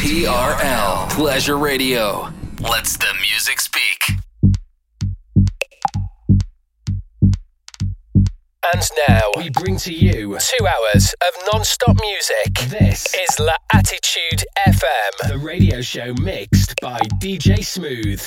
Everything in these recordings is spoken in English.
TRL Pleasure Radio. Let's the music speak. And now we bring to you two hours of non-stop music. This is La Attitude FM, the radio show mixed by DJ Smooth.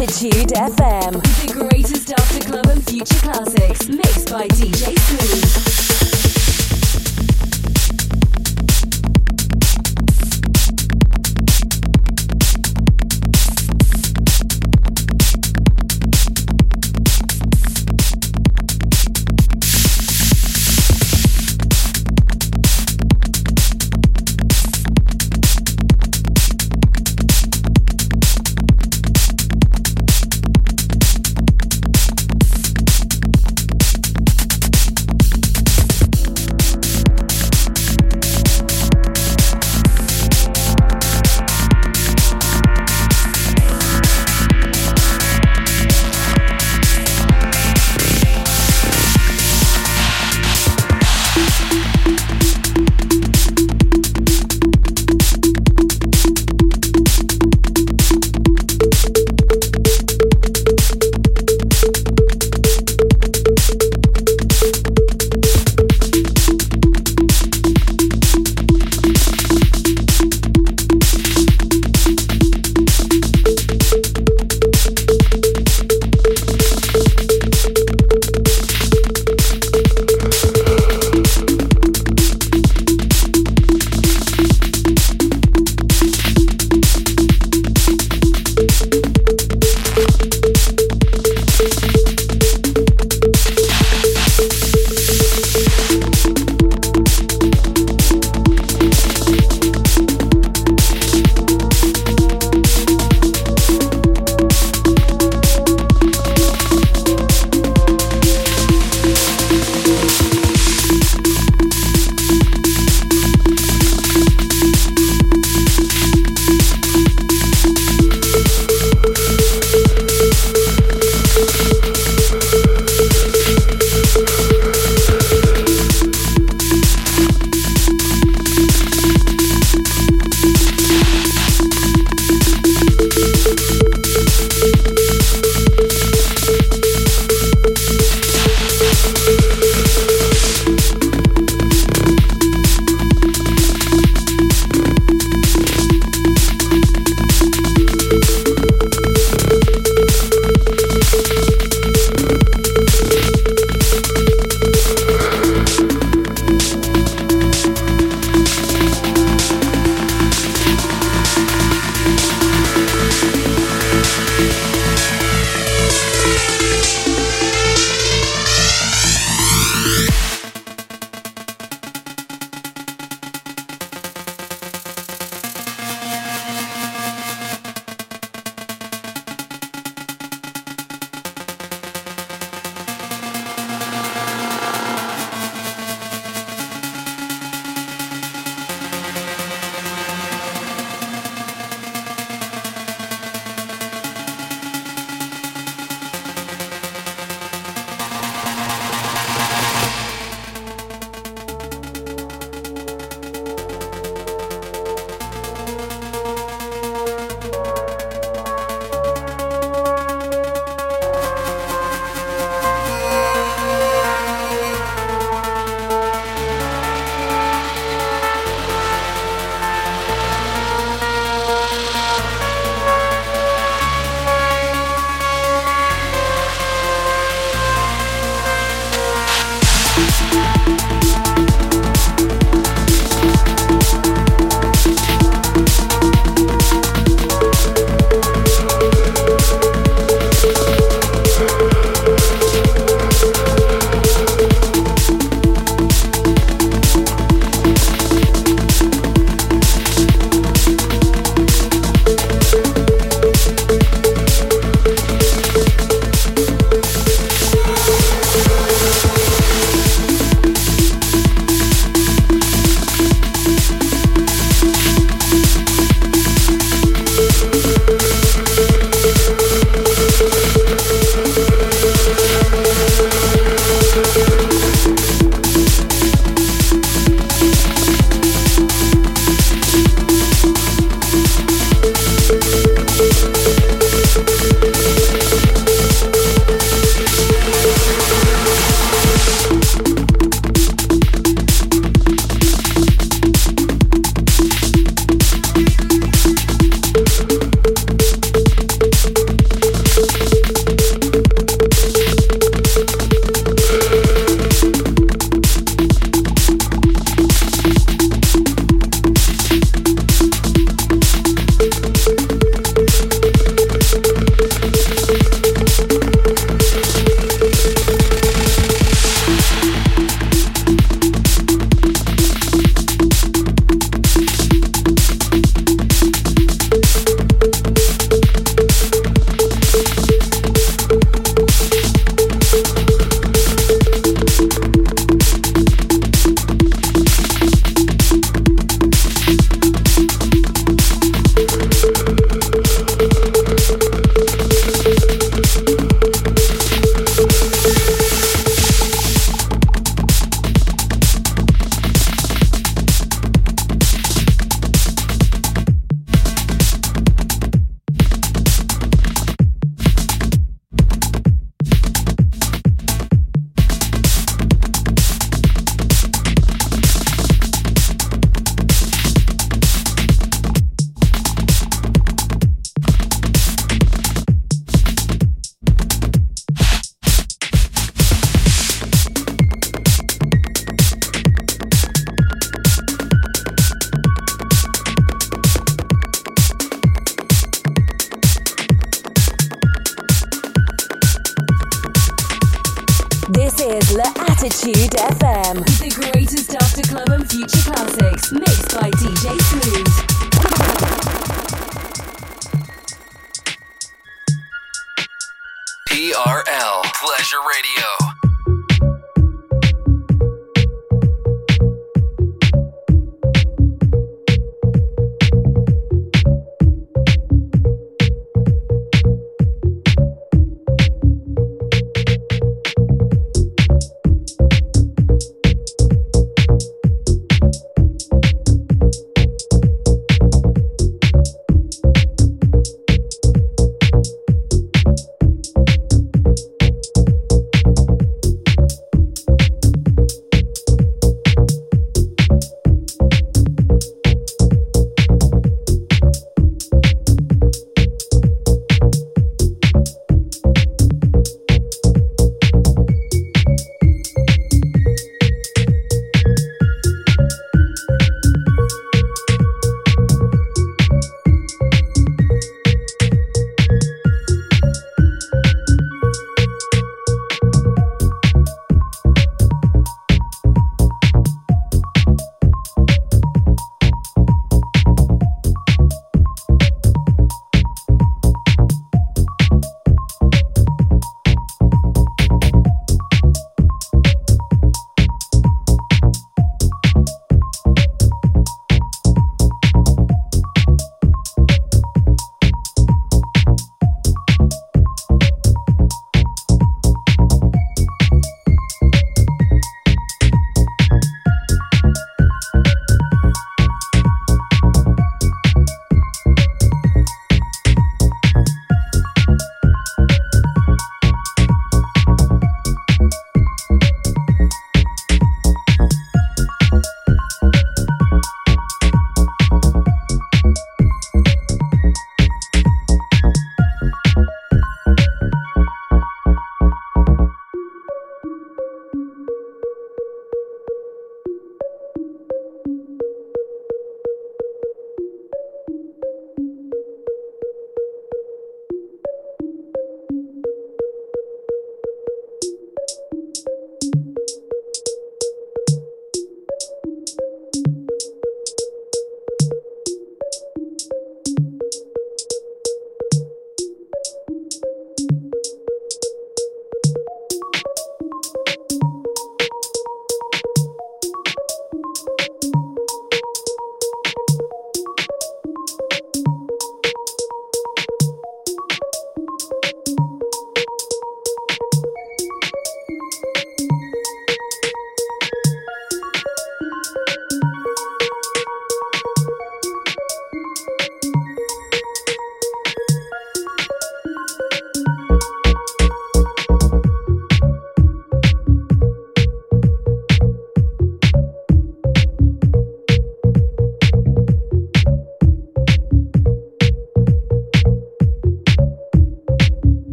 L'Attitude FM. The greatest after club and future classics.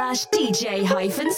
Slash DJ hyphen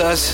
us?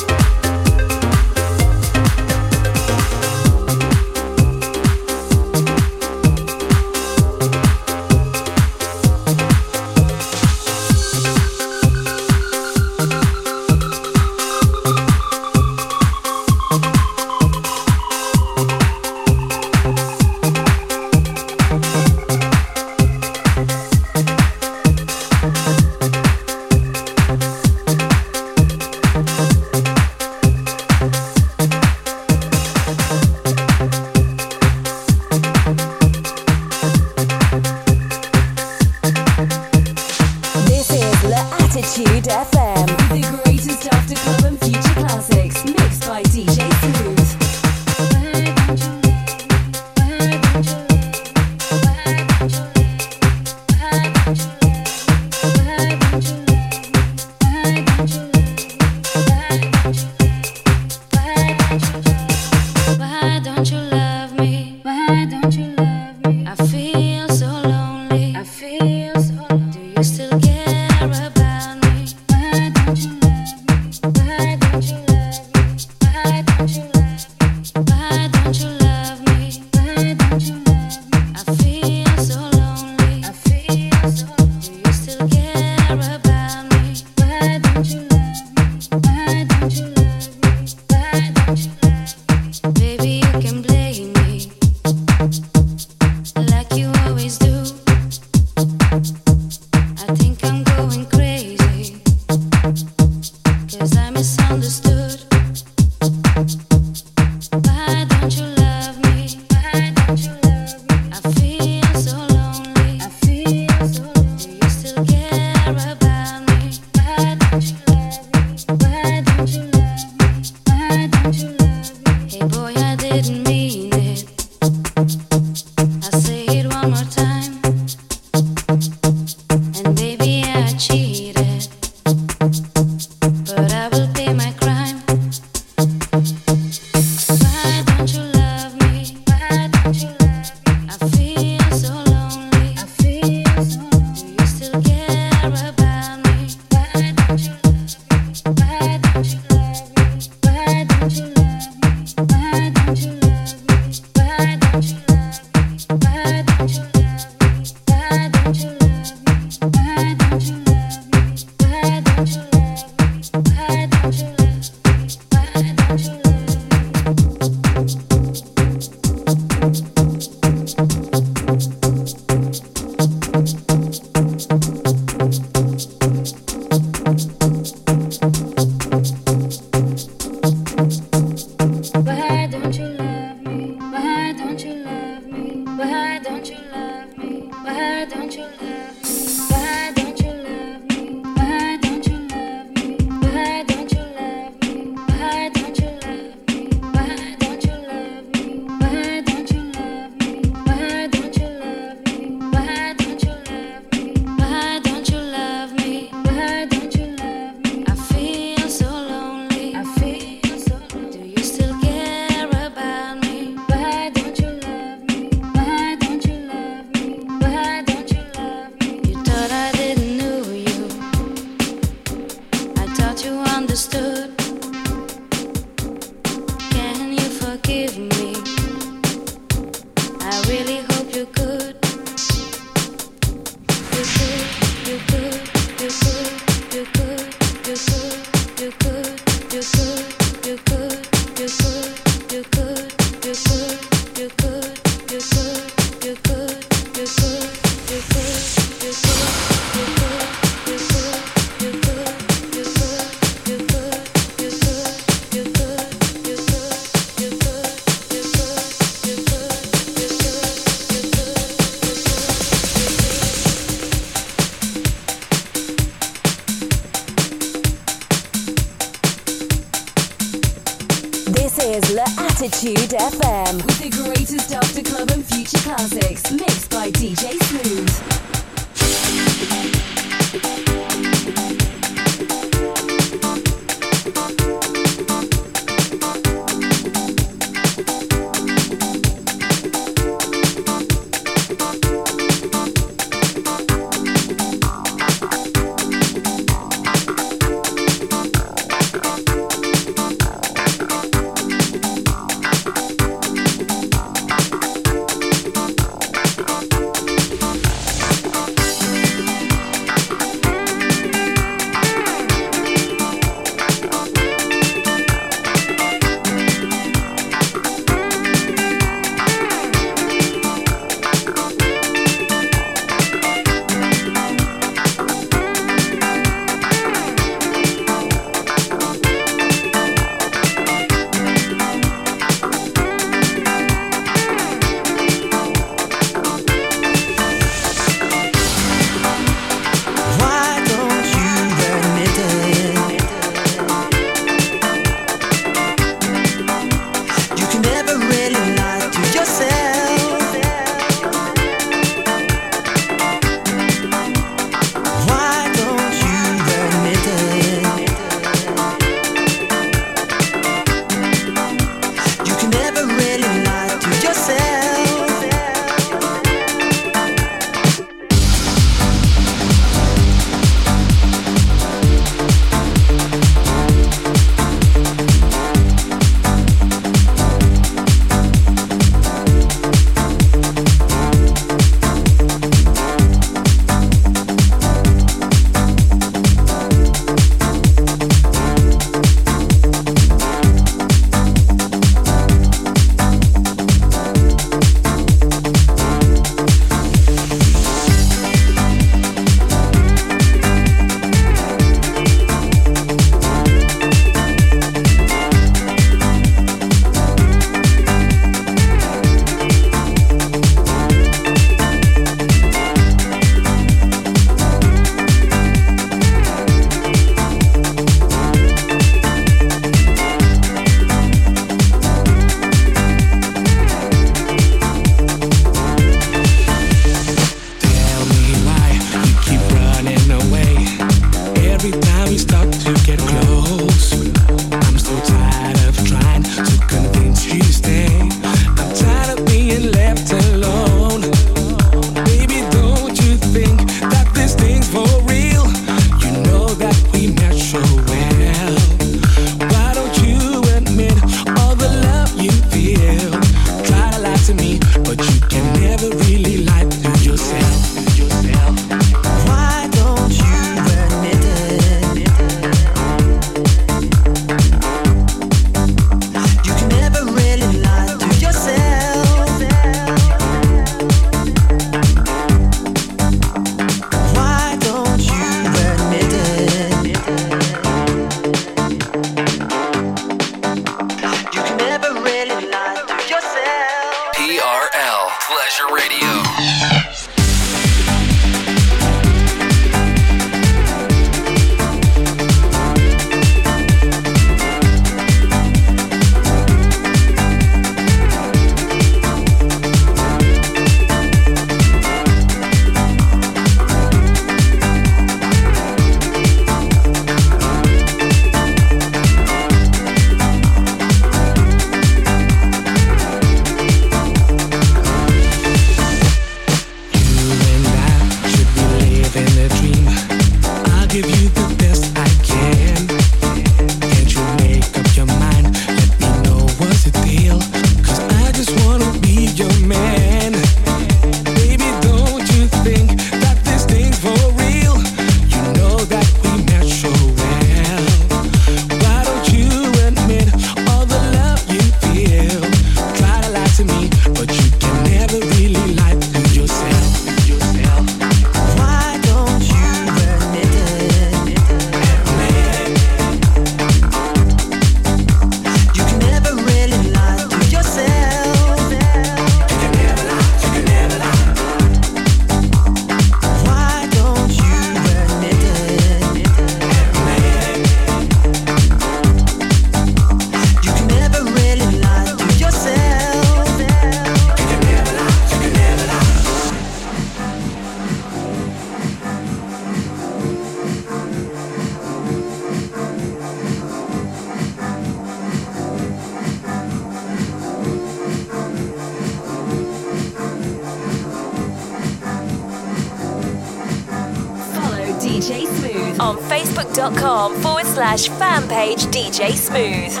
DJ Smooth